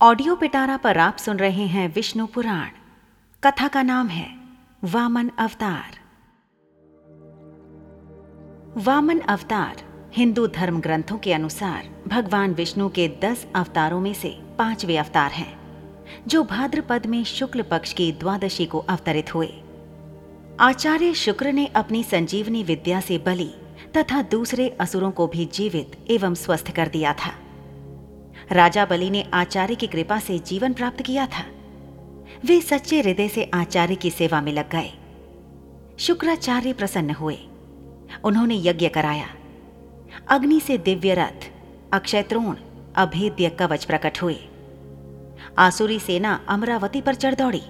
Audio पिटारा पर आप सुन रहे हैं विष्णु पुराण। कथा का नाम है, वामन अवतार। वामन अवतार हिंदू धर्म ग्रंथों के अनुसार भगवान विष्णु के दस अवतारों में से पांचवे अवतार हैं, जो भाद्रपद में शुक्ल पक्ष की द्वादशी को अवतरित हुए। आचार्य शुक्र ने अपनी संजीवनी विद्या से बलि तथा दूसरे असुरों को भी जीवित एवं स्वस्थ कर दिया था। राजा बलि ने आचार्य की कृपा से जीवन प्राप्त किया था। वे सच्चे हृदय से आचार्य की सेवा में लग गए। शुक्राचार्य प्रसन्न हुए। उन्होंने यज्ञ कराया। अग्नि से दिव्य रथ, अक्षय त्रोण अभेद्य कवच प्रकट हुए। आसुरी सेना अमरावती पर चढ़ दौड़ी।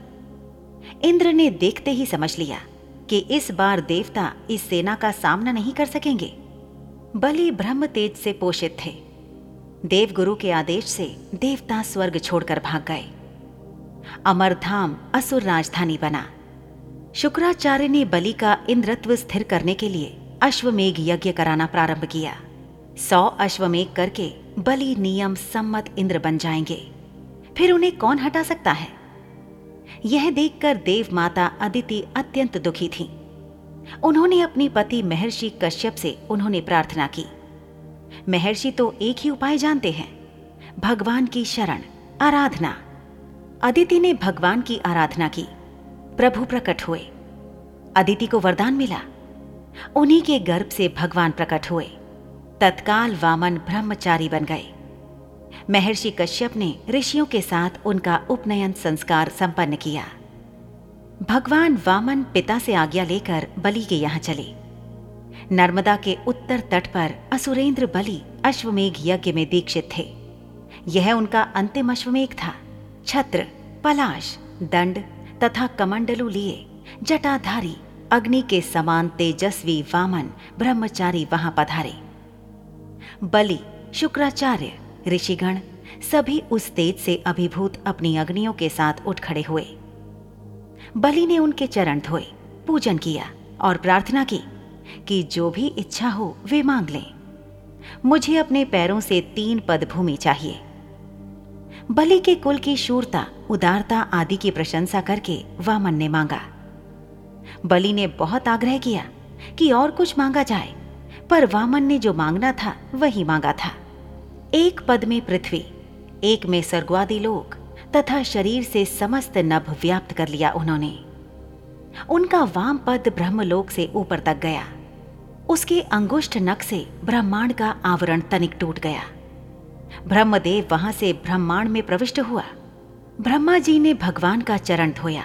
इंद्र ने देखते ही समझ लिया कि इस बार देवता इस सेना का सामना नहीं कर सकेंगे। बलि ब्रह्म तेज से पोषित थे। देवगुरु के आदेश से देवता स्वर्ग छोड़कर भाग गए। अमरधाम असुर राजधानी बना। शुक्राचार्य ने बलि का इंद्रत्व स्थिर करने के लिए अश्वमेघ यज्ञ कराना प्रारंभ किया। सौ अश्वमेघ करके बलि, नियम, सम्मत इंद्र बन जाएँगे। फिर उन्हें कौन हटा सकता है? यह देखकर देव माता अदिति अत्यंत दुखी थी। उन्होंने अपनी पति महर्षि कश्यप से उन्होंने प्रार्थना की। महर्षि तो एक ही उपाय जानते हैं। भगवान की शरण, आराधना। अदिति ने भगवान की आराधना की। प्रभु प्रकट हुए। अदिति को वरदान मिला। उन्हीं के गर्भ से भगवान प्रकट हुए। तत्काल वामन ब्रह्मचारी बन गए। महर्षि कश्यप ने ऋषियों के साथ उनका उपनयन संस्कार संपन्न किया। भगवान वामन पिता से आज्ञा लेकर बलि के यहाँ चले। नर्मदा के उत्तर तट पर असुरेंद्र बलि अश्वमेघ यज्ञ में दीक्षित थे। यह उनका अंतिम अश्वमेघ था। छत्र, पलाश, दंड तथा कमंडलू लिए जटाधारी अग्नि के समान तेजस्वी वामन ब्रह्मचारी वहाँ पधारे। बलि, शुक्राचार्य, ऋषिगण सभी उस तेज से अभिभूत अपनी अग्नियों के साथ उठ खड़े हुए। बलि ने उनके चरण धोए, पूजन किया और प्रार्थना की कि जो भी इच्छा हो, वे मांग लें। मुझे अपने पैरों से तीन पद भूमि चाहिए। बलि के कुल की शूरता, उदारता आदि की प्रशंसा करके वामन ने मांगा। बलि ने बहुत आग्रह किया कि और कुछ मांगा जाए, पर वामन ने जो मांगना था, वही मांगा था। एक पद में पृथ्वी, एक में स्वर्गवादी लोक तथा शरीर से समस्त नभ व्याप्त कर लिया उन्होंने। उनका वाम पद ब्रह्मलोक से ऊपर तक गया। उसके अंगुष्ठ नख से ब्रह्मांड का आवरण तनिक टूट गया। ब्रह्मदेव वहाँ से ब्रह्मांड में प्रविष्ट हुआ। ब्रह्मा जी ने भगवान का चरण धोया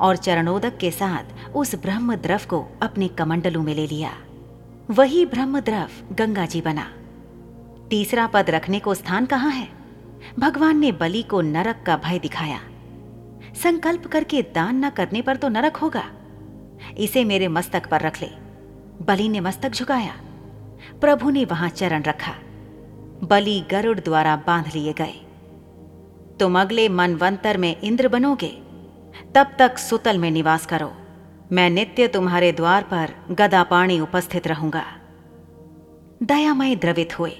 और चरणोदक के साथ उस ब्रह्म द्रव को अपने कमंडलों में ले लिया। वही ब्रह्म द्रव गंगा जी बना। तीसरा पद रखने को स्थान कहाँ है? भगवान ने बलि को नरक का भय दिखाया। संकल्प करके दान न करने पर तो नरक होगा। इसे मेरे मस्तक पर रख ले। बलि ने मस्तक झुकाया। प्रभु ने वहाँ चरण रखा। बलि गरुड़ द्वारा बाँध लिए गए। तुम अगले मनवंतर में इंद्र बनोगे। तब तक सुतल में निवास करो। मैं नित्य तुम्हारे द्वार पर गदापाणी उपस्थित रहूँगा। दयामय द्रवित हुए।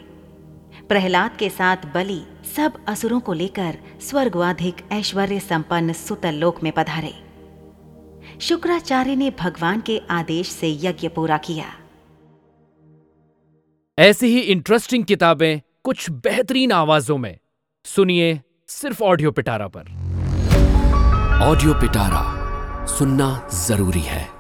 प्रहलाद के साथ बलि सब असुरों को लेकर स्वर्गवाधिक ऐश्वर्य संपन्न सुतल लोक में पधारे। शुक्राचार्य ने भगवान के आदेश से यज्ञ पूरा किया। ऐसी ही इंटरेस्टिंग किताबें कुछ बेहतरीन आवाजों में। सुनिए सिर्फ़ ऑडियो पिटारा पर। ऑडियो पिटारा सुनना ज़रूरी है।